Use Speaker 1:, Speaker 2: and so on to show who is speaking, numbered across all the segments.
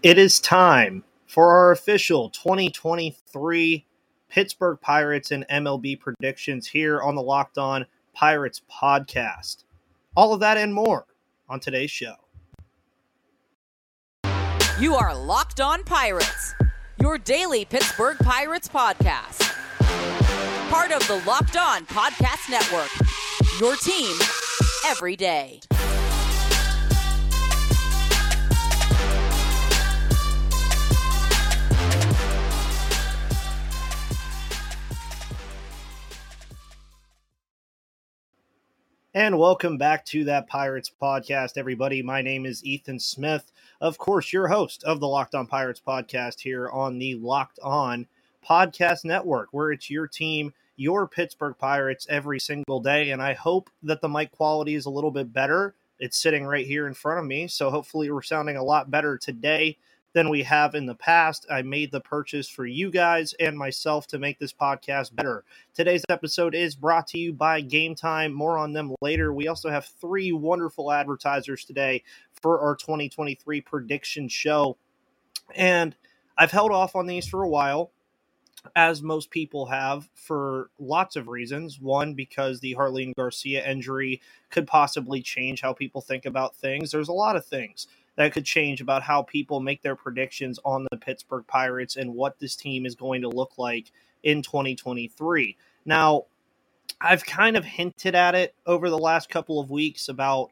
Speaker 1: It is time for our official 2023 Pittsburgh Pirates and MLB predictions here on the Locked On Pirates podcast. All of that and more on today's show.
Speaker 2: You are Locked On Pirates, your daily Pittsburgh Pirates podcast. Part of the Locked On Podcast Network, your team every day.
Speaker 1: And welcome back to that Pirates podcast, everybody. My name is Ethan Smith, of course, your host of the Locked On Pirates podcast here on the Locked On Podcast Network, where it's your team, your Pittsburgh Pirates every single day. And I hope that the mic quality is a little bit better. It's sitting right here in front of me. So hopefully, we're sounding a lot better today than we have in the past. I made the purchase for you guys and myself to make this podcast better. Today's episode is brought to you by Game Time. More on them later. We also have three wonderful advertisers today for our 2023 prediction show. And I've held off on these for a while as most people have for lots of reasons. One, because the Jarlin Garcia injury could possibly change how people think about things. There's a lot of things that could change about how people make their predictions on the Pittsburgh Pirates and what this team is going to look like in 2023. Now, I've kind of hinted at it over the last couple of weeks about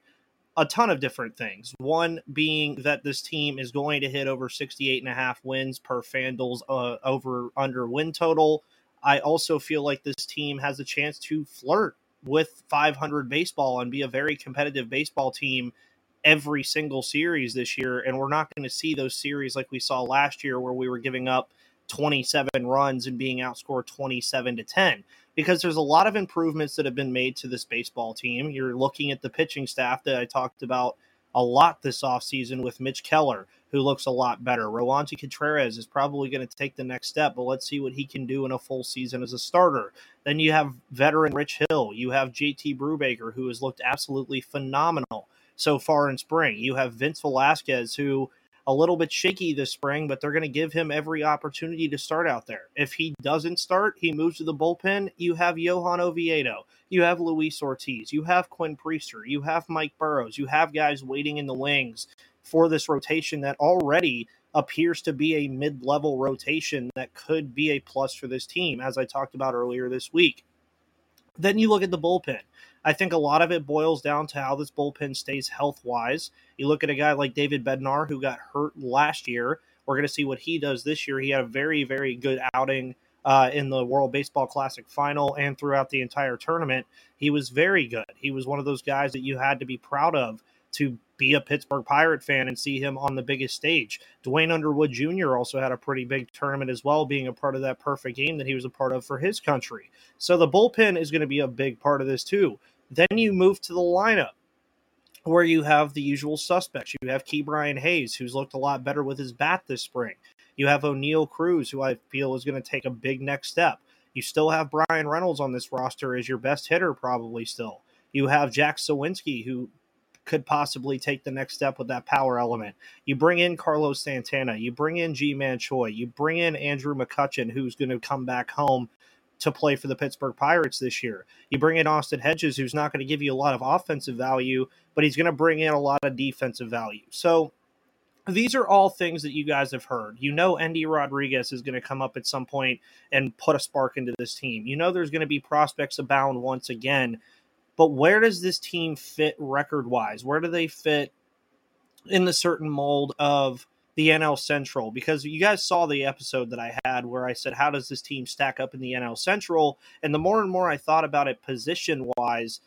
Speaker 1: a ton of different things. One being that this team is going to hit over 68 and a half wins per FanDuel's uh, over under win total. I also feel like this team has a chance to flirt with 500 baseball and be a very competitive baseball team every single series this year, and we're not going to see those series like we saw last year where we were giving up 27 runs and being outscored 27 to 10 because there's a lot of improvements that have been made to this baseball team. You're looking at the pitching staff that I talked about a lot this offseason with Mitch Keller, who looks a lot better. Roansy Contreras is probably going to take the next step, but let's see what he can do in a full season as a starter. Then you have veteran Rich Hill. You have JT Brubaker, who has looked absolutely phenomenal so far in spring. You have Vince Velasquez, who a little bit shaky this spring, but they're going to give him every opportunity to start out there. If he doesn't start, he moves to the bullpen. You have Johan Oviedo, you have Luis Ortiz, you have Quinn Priester, you have Mike Burrows, you have guys waiting in the wings for this rotation that already appears to be a mid level rotation that could be a plus for this team, as I talked about earlier this week. Then you look at the bullpen. I think a lot of it boils down to how this bullpen stays health wise. You look at a guy like David Bednar, who got hurt last year. We're going to see what he does this year. He had a very, very good outing uh, in the World Baseball Classic final and throughout the entire tournament. He was very good. He was one of those guys that you had to be proud of to be a Pittsburgh Pirate fan and see him on the biggest stage. Duane Underwood Jr. also had a pretty big tournament as well, being a part of that perfect game that he was a part of for his country. So the bullpen is going to be a big part of this too. Then you move to the lineup where you have the usual suspects. You have Ke'Bryan Hayes, who's looked a lot better with his bat this spring. You have Oneil Cruz, who I feel is going to take a big next step. You still have Bryan Reynolds on this roster as your best hitter, probably still. You have Jack Suwinski, who could possibly take the next step with that power element. You bring in Carlos Santana, you bring in Ji-Man Choi, you bring in Andrew McCutchen, who's going to come back home to play for the Pittsburgh Pirates this year. You bring in Austin Hedges, who's not going to give you a lot of offensive value, but he's going to bring in a lot of defensive value. So these are all things that you guys have heard. You know, Endy Rodriguez is going to come up at some point and put a spark into this team. You know, there's going to be prospects abound once again. But where does this team fit record wise? Where do they fit in the certain mold of the NL Central because you guys saw the episode that I had where I said, How does this team stack up in the NL Central? And the more and more I thought about it position wise,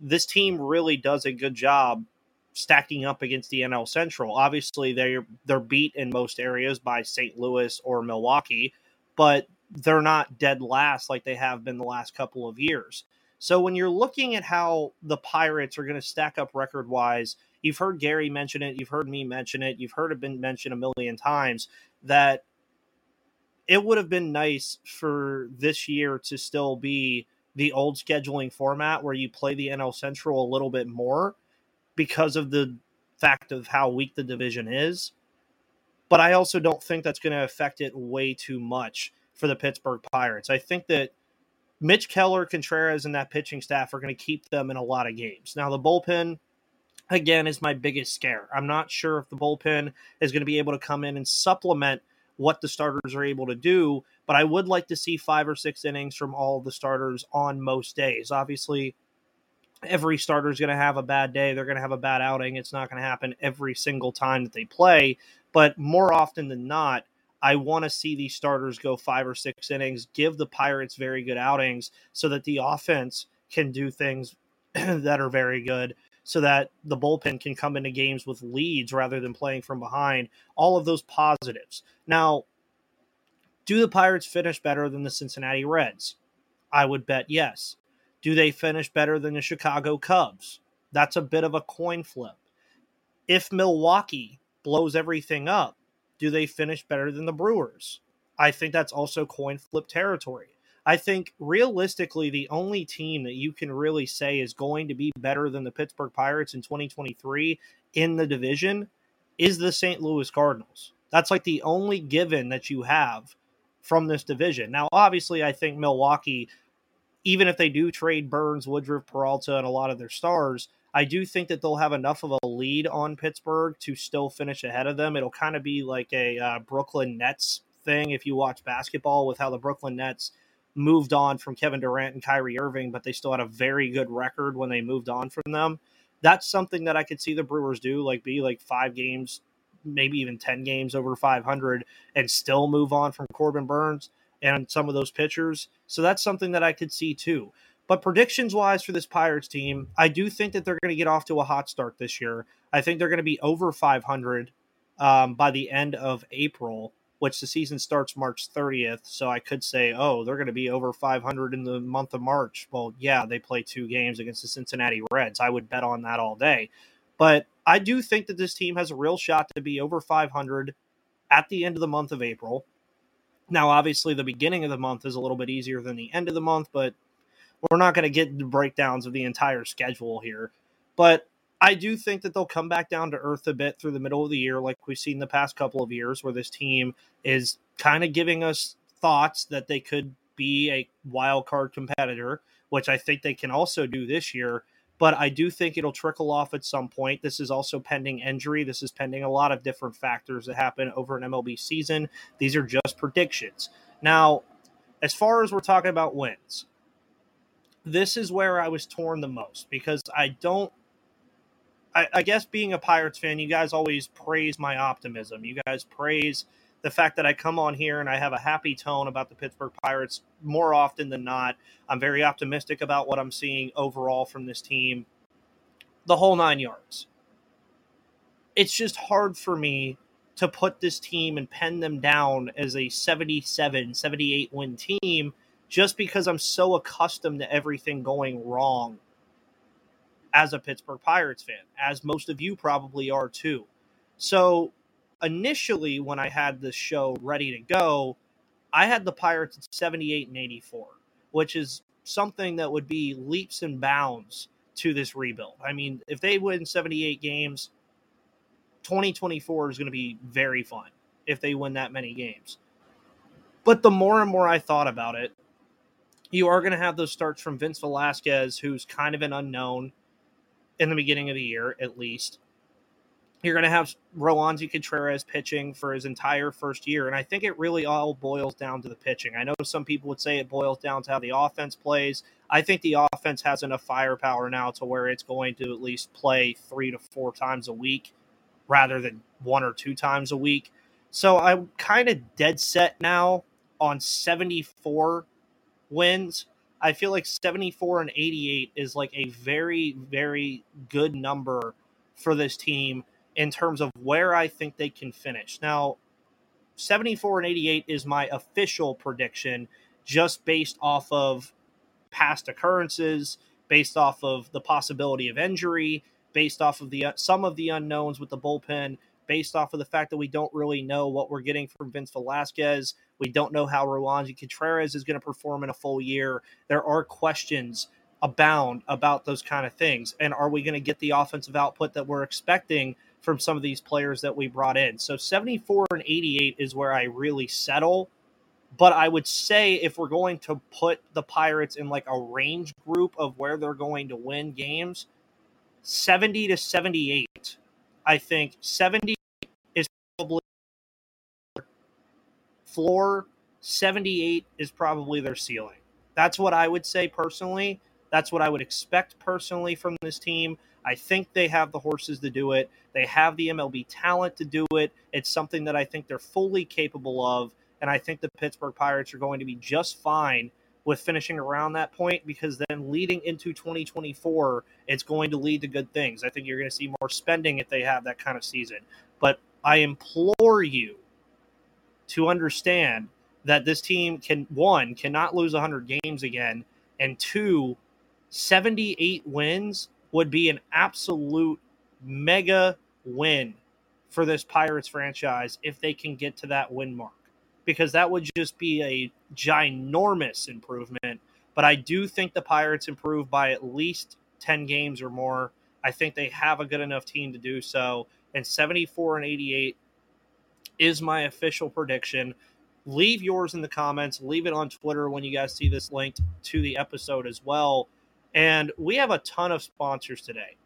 Speaker 1: this team really does a good job stacking up against the NL Central. Obviously, they're they're beat in most areas by St. Louis or Milwaukee, but they're not dead last like they have been the last couple of years. So when you're looking at how the Pirates are going to stack up record wise, You've heard Gary mention it. You've heard me mention it. You've heard it been mentioned a million times that it would have been nice for this year to still be the old scheduling format where you play the NL Central a little bit more because of the fact of how weak the division is. but I also don't think that's going to affect it way too much for the Pittsburgh Pirates. I think that Mitch Keller, Contreras, and that pitching staff are going to keep them in a lot of games. Now, the bullpen, again, is my biggest scare. I'm not sure if the bullpen is going to be able to come in and supplement what the starters are able to do, but I would like to see five or six innings from all the starters on most days. Obviously, every starter is going to have a bad day. They're going to have a bad outing. It's not going to happen every single time that they play, but more often than not, I want to see these starters go five or six innings, give the Pirates very good outings so that the offense can do things that are very good, so that the bullpen can come into games with leads rather than playing from behind. All of those positives. Now, do the Pirates finish better than the Cincinnati Reds? I would bet yes. Do they finish better than the Chicago Cubs? That's a bit of a coin flip. If Milwaukee blows everything up, do they finish better than the Brewers? I think that's also coin flip territory. I think realistically, the only team that you can really say is going to be better than the Pittsburgh Pirates in 2023 in the division is the St. Louis Cardinals. That's like the only given that you have from this division. Now, obviously, I think Milwaukee, even if they do trade Burnes, Woodruff, Peralta, and a lot of their stars, I do think that they'll have enough of a lead on Pittsburgh to still finish ahead of them. It'll kind of be like a uh, Brooklyn Nets thing if you watch basketball with how the Brooklyn Nets moved on from Kevin Durant and Kyrie Irving, but they still had a very good record when they moved on from them. That's something that I could see the Brewers do, like be like five games, maybe even 10 games over 500 and still move on from Corbin Burnes and some of those pitchers. So that's something that I could see too. But predictions wise for this Pirates team, I do think that they're going to get off to a hot start this year. I think they're going to be over 500 um, by the end of April, which the season starts March 30th. So I could say, oh, they're going to be over 500 in the month of March. Well, yeah, they play two games against the Cincinnati Reds. I would bet on that all day. But I do think that this team has a real shot to be over 500 at the end of the month of April. Now, obviously, the beginning of the month is a little bit easier than the end of the month, but we're not going to get the breakdowns of the entire schedule here, but I do think that they'll come back down to earth a bit through the middle of the year, like we've seen the past couple of years, where this team is kind of giving us thoughts that they could be a wild card competitor, which I think they can also do this year. But I do think it'll trickle off at some point. This is also pending injury. This is pending a lot of different factors that happen over an MLB season. These are just predictions. Now, as far as we're talking about wins, this is where I was torn the most because I don't. I, I, guess being a Pirates fan, you guys always praise my optimism. You guys praise the fact that I come on here and I have a happy tone about the Pittsburgh Pirates more often than not. I'm very optimistic about what I'm seeing overall from this team, the whole nine yards. It's just hard for me to put this team and pen them down as a 77, 78 win team just because I'm so accustomed to everything going wrong as a Pittsburgh Pirates fan, as most of you probably are too. So initially, when I had this show ready to go, I had the Pirates at 78 and 84, which is something that would be leaps and bounds to this rebuild. I mean, if they win 78 games, 2024 is going to be very fun if they win that many games. But the more and more I thought about it, you are going to have those starts from Vince Velasquez, who's kind of an unknown in the beginning of the year, at least. You're going to have Roansy Contreras pitching for his entire first year. And I think it really all boils down to the pitching. I know some people would say it boils down to how the offense plays. I think the offense has enough firepower now to where it's going to at least play three to four times a week rather than one or two times a week. So I'm kind of dead set now on 74 wins. I feel like 74 and 88 is like a very, very good number for this team in terms of where I think they can finish. Now, 74 and 88 is my official prediction just based off of past occurrences, based off of the possibility of injury, based off of the uh, some of the unknowns with the bullpen, based off of the fact that we don't really know what we're getting from Vince Velasquez. We don't know how Roansy Contreras is going to perform in a full year. There are questions abound about those kind of things. And are we going to get the offensive output that we're expecting from some of these players that we brought in. So 74 and 88 is where I really settle. But I would say if we're going to put the Pirates in like a range group of where they're going to win games, 70 to 78. I think 70 is probably floor, 78 is probably their ceiling. That's what I would say personally. That's what I would expect personally from this team. I think they have the horses to do it. They have the MLB talent to do it. It's something that I think they're fully capable of. And I think the Pittsburgh Pirates are going to be just fine with finishing around that point because then leading into 2024, it's going to lead to good things. I think you're going to see more spending if they have that kind of season. But I implore you to understand that this team can, one, cannot lose 100 games again, and two, 78 wins would be an absolute mega win for this Pirates franchise if they can get to that win mark because that would just be a ginormous improvement. But I do think the Pirates improve by at least 10 games or more. I think they have a good enough team to do so. And 74 and 88 is my official prediction. Leave yours in the comments. Leave it on Twitter when you guys see this linked to the episode as well. And we have a ton of sponsors today.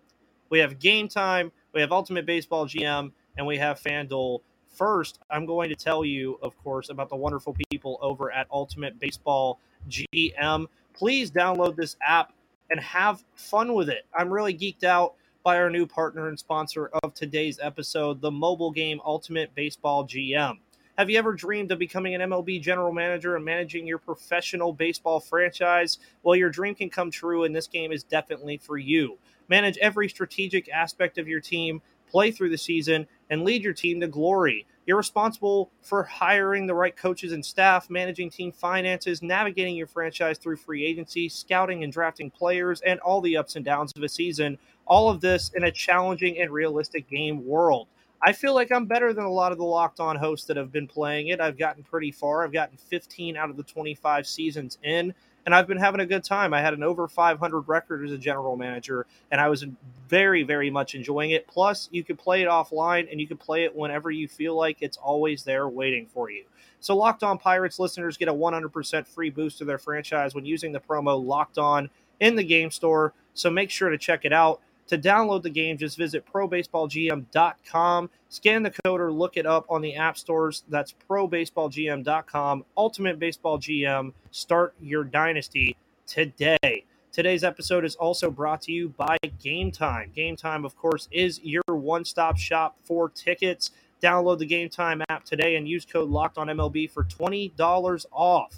Speaker 1: We have Game Time, we have Ultimate Baseball GM, and we have FanDuel. First, I'm going to tell you, of course, about the wonderful people over at Ultimate Baseball GM. Please download this app and have fun with it. I'm really geeked out by our new partner and sponsor of today's episode, the mobile game Ultimate Baseball GM. Have you ever dreamed of becoming an MLB general manager and managing your professional baseball franchise? Well, your dream can come true, and this game is definitely for you. Manage every strategic aspect of your team play through the season, and lead your team to glory. You're responsible for hiring the right coaches and staff, managing team finances, navigating your franchise through free agency, scouting and drafting players, and all the ups and downs of a season. All of this in a challenging and realistic game world. I feel like I'm better than a lot of the locked on hosts that have been playing it. I've gotten pretty far. I've gotten 15 out of the 25 seasons in and I've been having a good time. I had an over 500 record as a general manager, and I was very, very much enjoying it. Plus, you can play it offline and you can play it whenever you feel like it's always there waiting for you. So, Locked On Pirates listeners get a 100% free boost to their franchise when using the promo Locked On in the game store. So, make sure to check it out. To download the game, just visit probaseballgm.com, scan the code or look it up on the app stores. That's probaseballgm.com. Ultimate Baseball GM. Start your dynasty today. Today's episode is also brought to you by Game Time. Game Time, of course, is your one stop shop for tickets. Download the Game Time app today and use code Locked on MLB for $20 off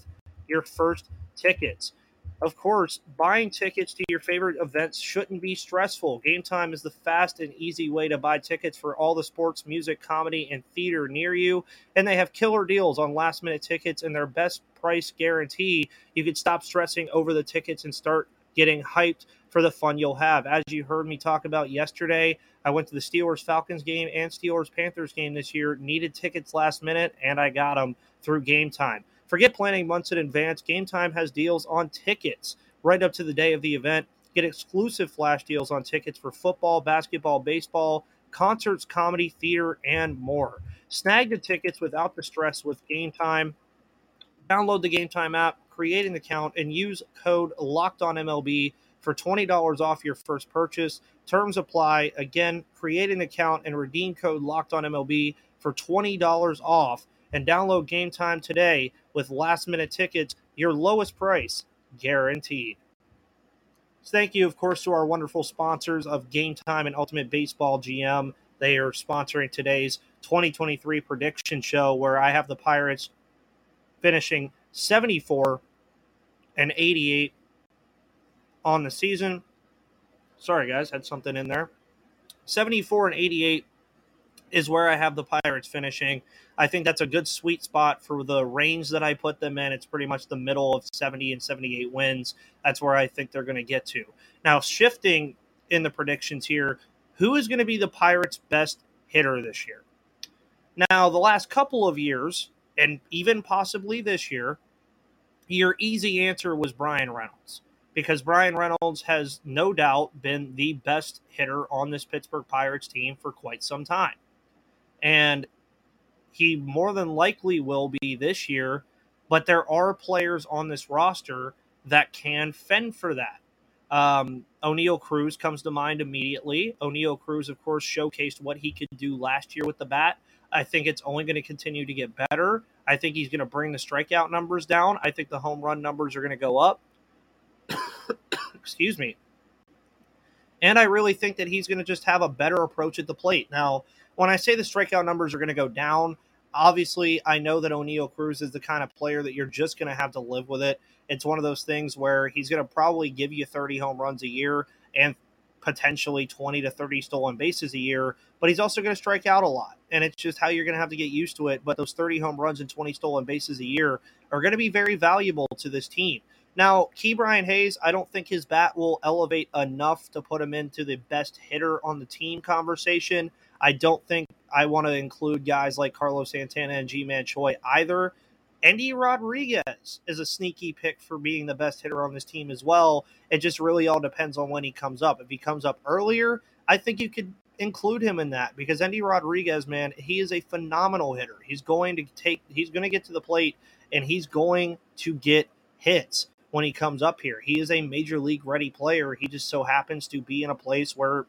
Speaker 1: your first tickets. Of course, buying tickets to your favorite events shouldn't be stressful. Game Time is the fast and easy way to buy tickets for all the sports, music, comedy, and theater near you. And they have killer deals on last minute tickets and their best price guarantee. You can stop stressing over the tickets and start getting hyped for the fun you'll have. As you heard me talk about yesterday, I went to the Steelers Falcons game and Steelers Panthers game this year, needed tickets last minute, and I got them through Game Time. Forget planning months in advance. Game Time has deals on tickets right up to the day of the event. Get exclusive flash deals on tickets for football, basketball, baseball, concerts, comedy, theater, and more. Snag the tickets without the stress with Game Time. Download the Game Time app, create an account, and use code Locked On MLB for $20 off your first purchase. Terms apply. Again, create an account and redeem code Locked On MLB for $20 off and download Game Time today with last minute tickets, your lowest price guaranteed. So thank you, of course, to our wonderful sponsors of Game Time and Ultimate Baseball GM. They are sponsoring today's 2023 prediction show where I have the Pirates finishing 74 and 88 on the season. Sorry, guys, had something in there. 74 and 88 is where I have the Pirates finishing. I think that's a good sweet spot for the range that I put them in. It's pretty much the middle of 70 and 78 wins. That's where I think they're going to get to. Now, shifting in the predictions here, who is going to be the Pirates' best hitter this year? Now, the last couple of years, and even possibly this year, your easy answer was Bryan Reynolds because Bryan Reynolds has no doubt been the best hitter on this Pittsburgh Pirates team for quite some time. And he more than likely will be this year, but there are players on this roster that can fend for that. Um, Oneil Cruz comes to mind immediately. Oneil Cruz, of course, showcased what he could do last year with the bat. I think it's only going to continue to get better. I think he's going to bring the strikeout numbers down. I think the home run numbers are going to go up. Excuse me. And I really think that he's going to just have a better approach at the plate. Now, when I say the strikeout numbers are going to go down, obviously I know that Oneil Cruz is the kind of player that you're just going to have to live with it. It's one of those things where he's going to probably give you 30 home runs a year and potentially 20 to 30 stolen bases a year, but he's also going to strike out a lot. And it's just how you're going to have to get used to it. But those 30 home runs and 20 stolen bases a year are going to be very valuable to this team. Now, Ke'Bryan Hayes, I don't think his bat will elevate enough to put him into the best hitter on the team conversation. I don't think I want to include guys like Carlos Santana and Ji-Man Choi either. Endy Rodriguez is a sneaky pick for being the best hitter on this team as well. It just really all depends on when he comes up. If he comes up earlier, I think you could include him in that because Endy Rodriguez, man, he is a phenomenal hitter. He's going to take, he's going to get to the plate and he's going to get hits when he comes up here. He is a major league ready player. He just so happens to be in a place where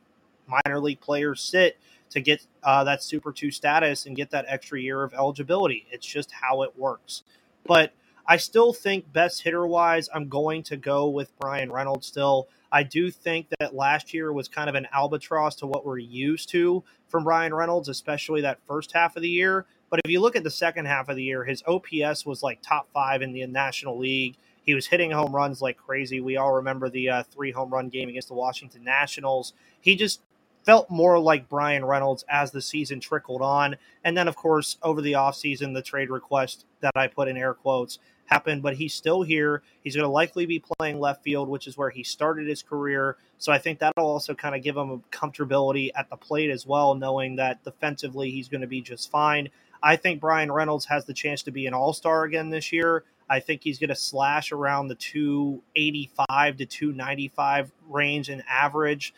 Speaker 1: minor league players sit to get uh, that Super 2 status and get that extra year of eligibility. It's just how it works. But I still think best hitter wise, I'm going to go with Bryan Reynolds still. I do think that last year was kind of an albatross to what we're used to from Bryan Reynolds, especially that first half of the year. But if you look at the second half of the year, his OPS was like top five in the National League. He was hitting home runs like crazy. We all remember the uh, three home run game against the Washington Nationals. He just felt more like Bryan Reynolds as the season trickled on. And then, of course, over the offseason, the trade request that I put in air quotes happened, but he's still here. He's going to likely be playing left field, which is where he started his career. So I think that'll also kind of give him a comfortability at the plate as well, knowing that defensively he's going to be just fine. I think Bryan Reynolds has the chance to be an all star again this year. I think he's going to slash around the 285 to 295 range in average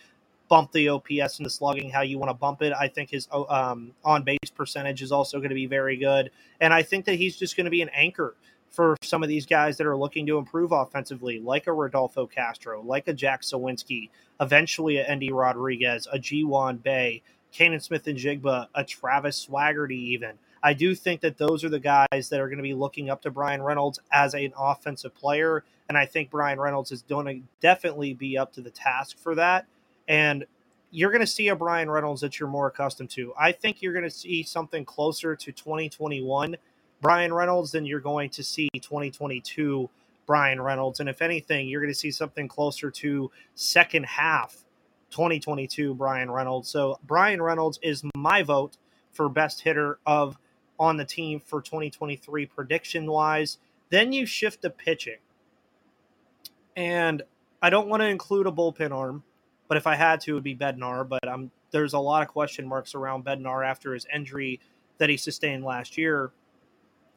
Speaker 1: bump the OPS and the slugging how you want to bump it. I think his oh, um, on base percentage is also going to be very good. And I think that he's just going to be an anchor for some of these guys that are looking to improve offensively, like a Rodolfo Castro, like a Jack Suwinski, eventually a Endy Rodriguez, a Ji-hwan Bae, Canaan Smith-Njigba, a Travis Swaggerty, even. I do think that those are the guys that are going to be looking up to Bryan Reynolds as an offensive player. And I think Bryan Reynolds is going to definitely be up to the task for that and you're going to see a Bryan Reynolds that you're more accustomed to. I think you're going to see something closer to 2021 Bryan Reynolds than you're going to see 2022 Bryan Reynolds. And if anything, you're going to see something closer to second half 2022 Bryan Reynolds. So Bryan Reynolds is my vote for best hitter of on the team for 2023 prediction wise. Then you shift to pitching. And I don't want to include a bullpen arm but if I had to, it would be Bednar. But there's a lot of question marks around Bednar after his injury that he sustained last year.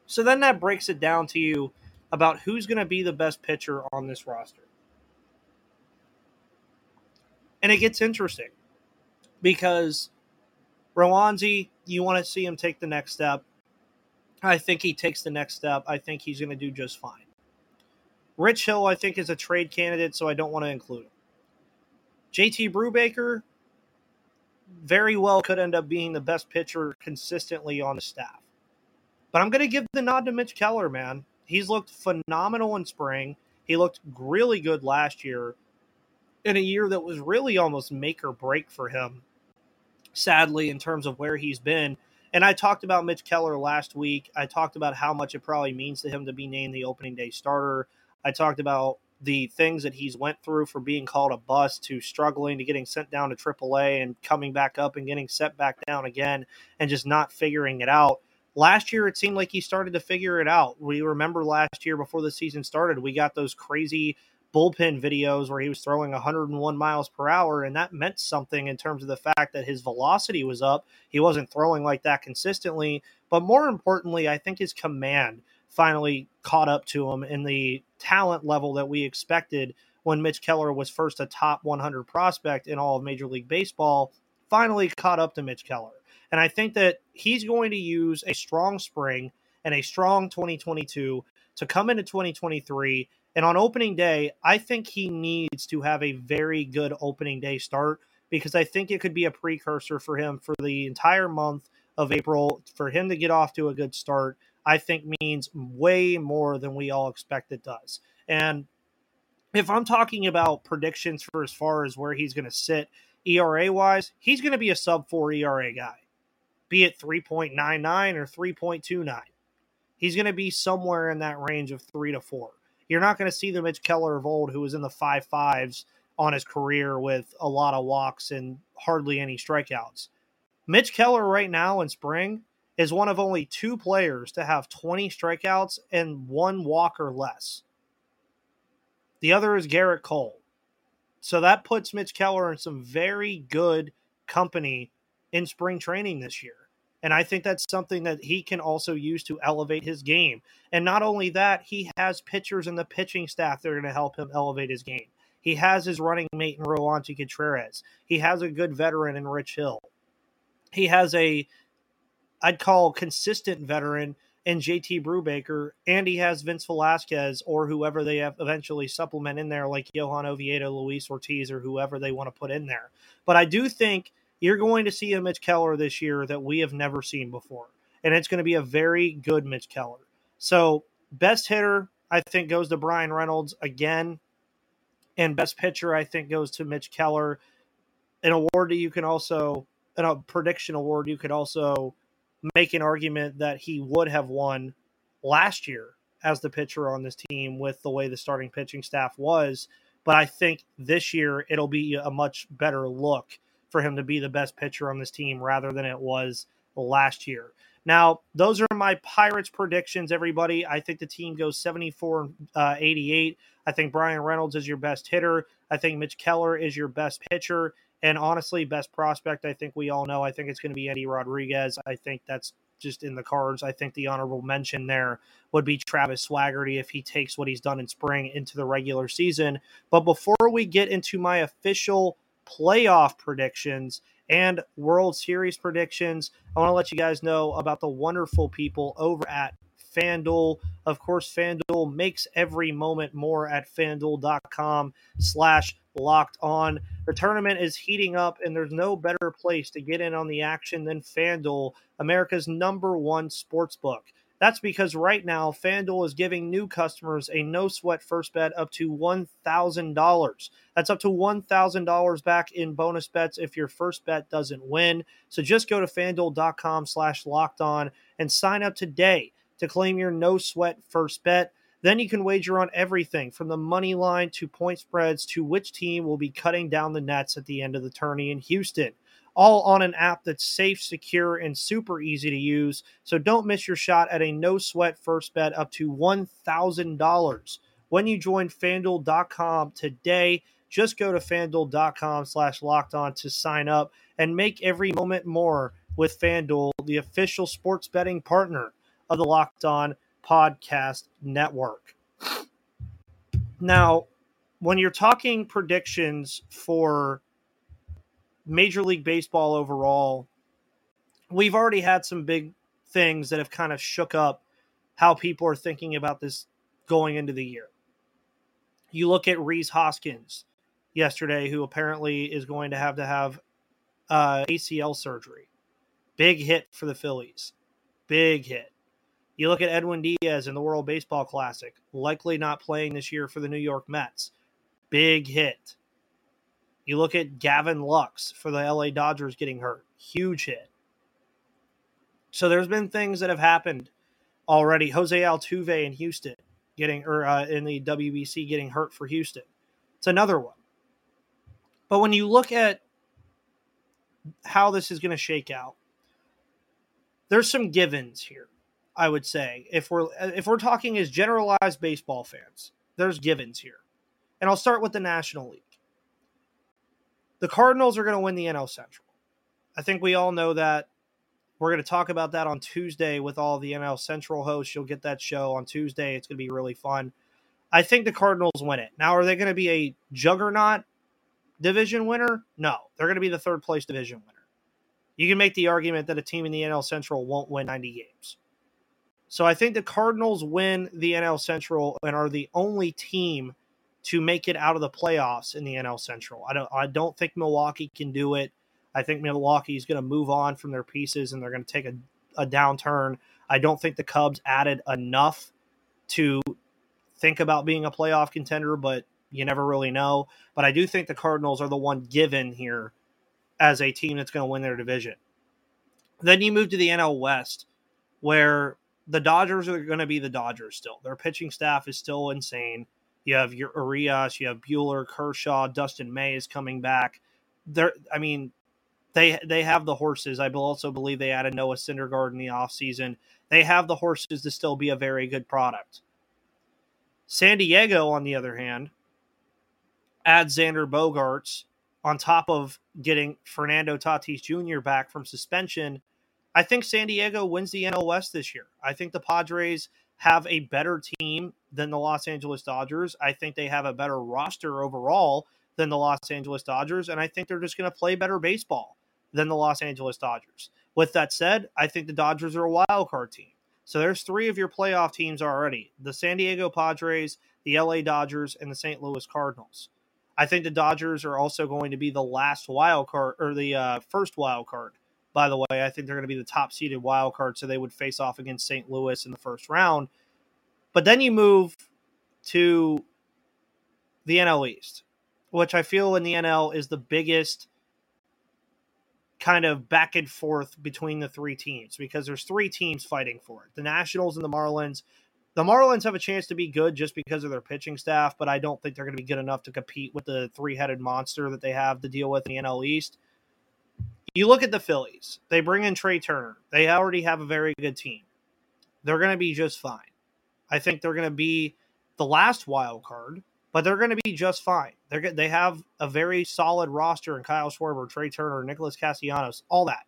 Speaker 1: So then that breaks it down to you about who's going to be the best pitcher on this roster. And it gets interesting because Roansy, you want to see him take the next step. I think he takes the next step. I think he's going to do just fine. Rich Hill, I think, is a trade candidate, so I don't want to include him. JT Brubaker very well could end up being the best pitcher consistently on the staff. But I'm going to give the nod to Mitch Keller, man. He's looked phenomenal in spring. He looked really good last year in a year that was really almost make or break for him, sadly, in terms of where he's been. And I talked about Mitch Keller last week. I talked about how much it probably means to him to be named the opening day starter. I talked about the things that he's went through for being called a bust to struggling to getting sent down to AAA and coming back up and getting set back down again and just not figuring it out. Last year, it seemed like he started to figure it out. We remember last year before the season started, we got those crazy bullpen videos where he was throwing 101 miles per hour, and that meant something in terms of the fact that his velocity was up. He wasn't throwing like that consistently, but more importantly, I think his command finally caught up to him in the talent level that we expected when Mitch Keller was first a top 100 prospect in all of Major League Baseball, finally caught up to Mitch Keller. And I think that he's going to use a strong spring and a strong 2022 to come into 2023. And on opening day, I think he needs to have a very good opening day start because I think it could be a precursor for him for the entire month of April. For him to get off to a good start, I think means way more than we all expect it does. And if I'm talking about predictions for as far as where he's going to sit ERA wise, he's going to be a sub 4 ERA guy, be it 3.99 or 3.29. He's going to be somewhere in that range of 3 to 4. You're not going to see the Mitch Keller of old who was in the five fives on his career with a lot of walks and hardly any strikeouts. Mitch Keller right now in spring is one of only two players to have 20 strikeouts and one walk or less. The other is Gerrit Cole. So that puts Mitch Keller in some very good company in spring training this year. And I think that's something that he can also use to elevate his game. And not only that, he has pitchers in the pitching staff that are going to help him elevate his game. He has his running mate in Roansy Contreras. He has a good veteran in Rich Hill. He has a, I'd call consistent veteran and JT Brubaker, and he has Vince Velasquez or whoever they have eventually supplement in there, like Johan Oviedo, Luis Ortiz, or whoever they want to put in there. But I do think you're going to see a Mitch Keller this year that we have never seen before. And it's going to be a very good Mitch Keller. So, best hitter, I think, goes to Bryan Reynolds again. And best pitcher, I think, goes to Mitch Keller. An award that you can also, a prediction award, you could also make an argument that he would have won last year as the pitcher on this team with the way the starting pitching staff was. But I think this year it'll be a much better look for him to be the best pitcher on this team rather than it was last year. Now, those are my Pirates predictions, everybody. I think the team goes 74 uh, 88. I think Bryan Reynolds is your best hitter. I think Mitch Keller is your best pitcher. And honestly, best prospect, I think we all know. I think it's going to be Eddie Rodriguez. I think that's just in the cards. I think the honorable mention there would be Travis Swaggerty if he takes what he's done in spring into the regular season. But before we get into my official playoff predictions and World Series predictions, I want to let you guys know about the wonderful people over at FanDuel. Of course, FanDuel makes every moment more at fanduel.com slash locked on. The tournament is heating up, and there's no better place to get in on the action than FanDuel, America's number one sports book. That's because right now, FanDuel is giving new customers a no sweat first bet up to $1,000. That's up to $1,000 back in bonus bets if your first bet doesn't win. So just go to fanduel.com slash locked on and sign up today to claim your no sweat first bet. Then you can wager on everything from the money line to point spreads to which team will be cutting down the nets at the end of the tourney in Houston. All on an app that's safe, secure, and super easy to use. So don't miss your shot at a no sweat first bet up to $1,000 when you join fanduel.com today. Just go to fanduel.com slash locked on to sign up and make every moment more with FanDuel, the official sports betting partner of the Locked On Podcast Network. Now, when you're talking predictions for Major League Baseball overall, we've already had some big things that have kind of shook up how people are thinking about this going into the year. You look at Rhys Hoskins yesterday, who apparently is going to have to have uh, ACL surgery. Big hit for the Phillies. Big hit. You look at Edwin Diaz in the World Baseball Classic, likely not playing this year for the New York Mets. Big hit. You look at Gavin Lux for the LA Dodgers getting hurt. Huge hit. So there's been things that have happened already. Jose Altuve in Houston getting or uh, in the WBC getting hurt for Houston. It's another one. But when you look at how this is going to shake out, there's some givens here. I would say if we're if we're talking as generalized baseball fans, there's givens here. And I'll start with the National League. The Cardinals are going to win the NL Central. I think we all know that. We're going to talk about that on Tuesday with all the NL Central hosts. You'll get that show on Tuesday. It's going to be really fun. I think the Cardinals win it. Now, are they going to be a juggernaut division winner? No, they're going to be the third place division winner. You can make the argument that a team in the NL Central won't win 90 games. So I think the Cardinals win the NL Central and are the only team to make it out of the playoffs in the NL Central. I don't I don't think Milwaukee can do it. I think Milwaukee is going to move on from their pieces and they're going to take a, a downturn. I don't think the Cubs added enough to think about being a playoff contender, but you never really know. But I do think the Cardinals are the one given here as a team that's going to win their division. Then you move to the NL West, where the Dodgers are going to be the Dodgers still. Their pitching staff is still insane. You have your Urias, you have Buehler, Kershaw, Dustin May is coming back. They're, I mean, they they have the horses. I also believe they added Noah Syndergaard in the offseason. They have the horses to still be a very good product. San Diego, on the other hand, adds Xander Bogaerts on top of getting Fernando Tatis Jr. back from suspension. I think San Diego wins the NL West this year. I think the Padres have a better team than the Los Angeles Dodgers. I think they have a better roster overall than the Los Angeles Dodgers, and I think they're just going to play better baseball than the Los Angeles Dodgers. With that said, I think the Dodgers are a wild card team. So there's three of your playoff teams already the San Diego Padres, the LA Dodgers, and the St. Louis Cardinals. I think the Dodgers are also going to be the last wild card or the uh, first wild card. By the way, I think they're going to be the top seeded wild card, so they would face off against St. Louis in the first round. But then you move to the NL East, which I feel in the NL is the biggest kind of back and forth between the three teams because there's three teams fighting for it the Nationals and the Marlins. The Marlins have a chance to be good just because of their pitching staff, but I don't think they're going to be good enough to compete with the three headed monster that they have to deal with in the NL East. You look at the Phillies, they bring in Trea Turner. They already have a very good team. They're going to be just fine. I think they're going to be the last wild card, but they're going to be just fine. They're they have a very solid roster in Kyle Schwarber, Trea Turner, Nicholas Castellanos, all that.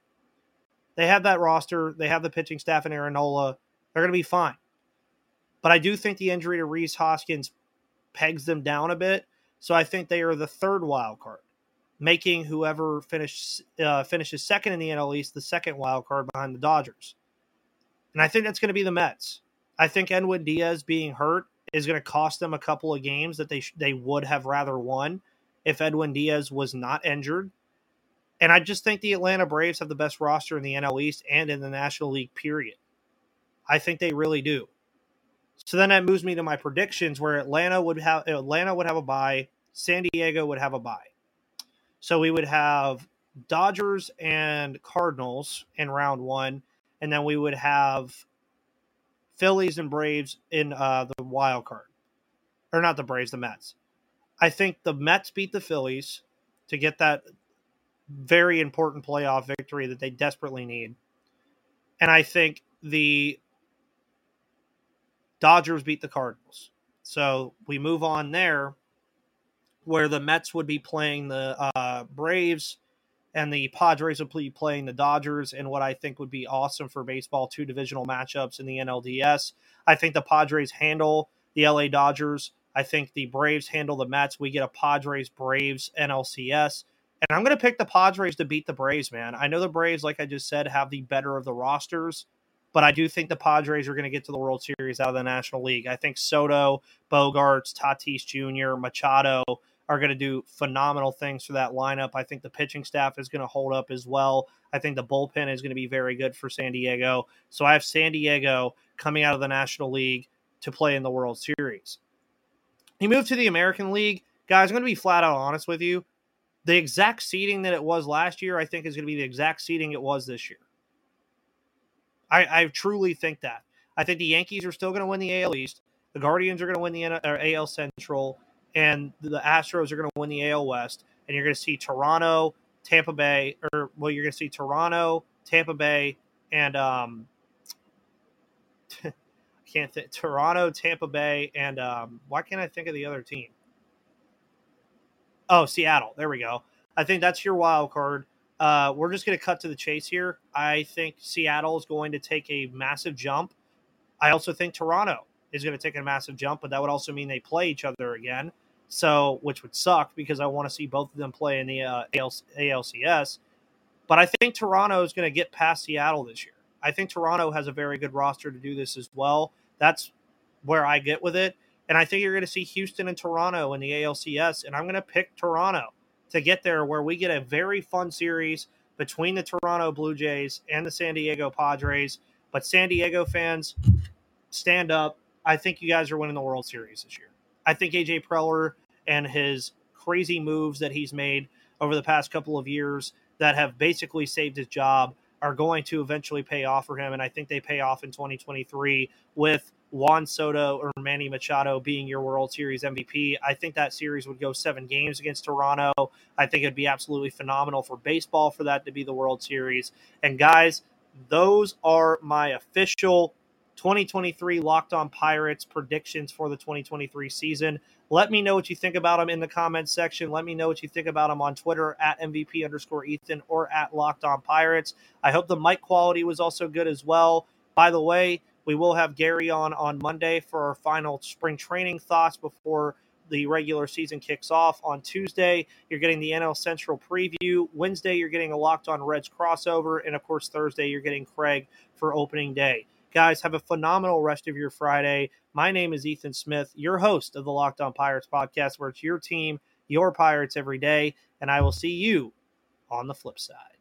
Speaker 1: They have that roster. They have the pitching staff in Aaron Nola. They're going to be fine. But I do think the injury to Rhys Hoskins pegs them down a bit. So I think they are the third wild card, making whoever finish, uh, finishes second in the NL East the second wild card behind the Dodgers. And I think that's going to be the Mets. I think Edwin Diaz being hurt is going to cost them a couple of games that they sh- they would have rather won if Edwin Diaz was not injured. And I just think the Atlanta Braves have the best roster in the NL East and in the National League. Period. I think they really do. So then that moves me to my predictions, where Atlanta would have Atlanta would have a bye, San Diego would have a bye. So we would have Dodgers and Cardinals in round one, and then we would have Phillies and Braves in uh, the wild card, or not the Braves, the Mets. I think the Mets beat the Phillies to get that very important playoff victory that they desperately need, and I think the Dodgers beat the Cardinals. So we move on there, where the Mets would be playing the uh, Braves and the Padres will be playing the Dodgers in what I think would be awesome for baseball two divisional matchups in the NLDS. I think the Padres handle the LA Dodgers. I think the Braves handle the Mets. We get a Padres Braves NLCS. And I'm going to pick the Padres to beat the Braves, man. I know the Braves, like I just said, have the better of the rosters, but I do think the Padres are going to get to the World Series out of the National League. I think Soto, Bogaerts, Tatis Jr., Machado, are going to do phenomenal things for that lineup. I think the pitching staff is going to hold up as well. I think the bullpen is going to be very good for San Diego. So I have San Diego coming out of the National League to play in the World Series. You move to the American League, guys. I'm going to be flat out honest with you. The exact seating that it was last year, I think, is going to be the exact seating it was this year. I, I truly think that. I think the Yankees are still going to win the AL East. The Guardians are going to win the AL uh, Central and the Astros are going to win the AL West, and you're going to see Toronto, Tampa Bay, or well, you're going to see Toronto, Tampa Bay, and um, I can't think Toronto, Tampa Bay, and um, why can't I think of the other team? Oh, Seattle. There we go. I think that's your wild card. Uh, we're just going to cut to the chase here. I think Seattle is going to take a massive jump. I also think Toronto is going to take a massive jump, but that would also mean they play each other again. So, which would suck because I want to see both of them play in the uh, ALCS. But I think Toronto is going to get past Seattle this year. I think Toronto has a very good roster to do this as well. That's where I get with it. And I think you're going to see Houston and Toronto in the ALCS. And I'm going to pick Toronto to get there where we get a very fun series between the Toronto Blue Jays and the San Diego Padres. But San Diego fans, stand up. I think you guys are winning the World Series this year. I think AJ Preller and his crazy moves that he's made over the past couple of years that have basically saved his job are going to eventually pay off for him. And I think they pay off in 2023 with Juan Soto or Manny Machado being your World Series MVP. I think that series would go seven games against Toronto. I think it'd be absolutely phenomenal for baseball for that to be the World Series. And guys, those are my official 2023 Locked On Pirates predictions for the 2023 season. Let me know what you think about them in the comments section. Let me know what you think about them on Twitter at MVP underscore Ethan or at Locked On Pirates. I hope the mic quality was also good as well. By the way, we will have Gary on on Monday for our final spring training thoughts before the regular season kicks off. On Tuesday, you're getting the NL Central preview. Wednesday, you're getting a Locked On Reds crossover. And of course, Thursday, you're getting Craig for opening day. Guys, have a phenomenal rest of your Friday. My name is Ethan Smith, your host of the Locked On Pirates podcast, where it's your team, your Pirates every day. And I will see you on the flip side.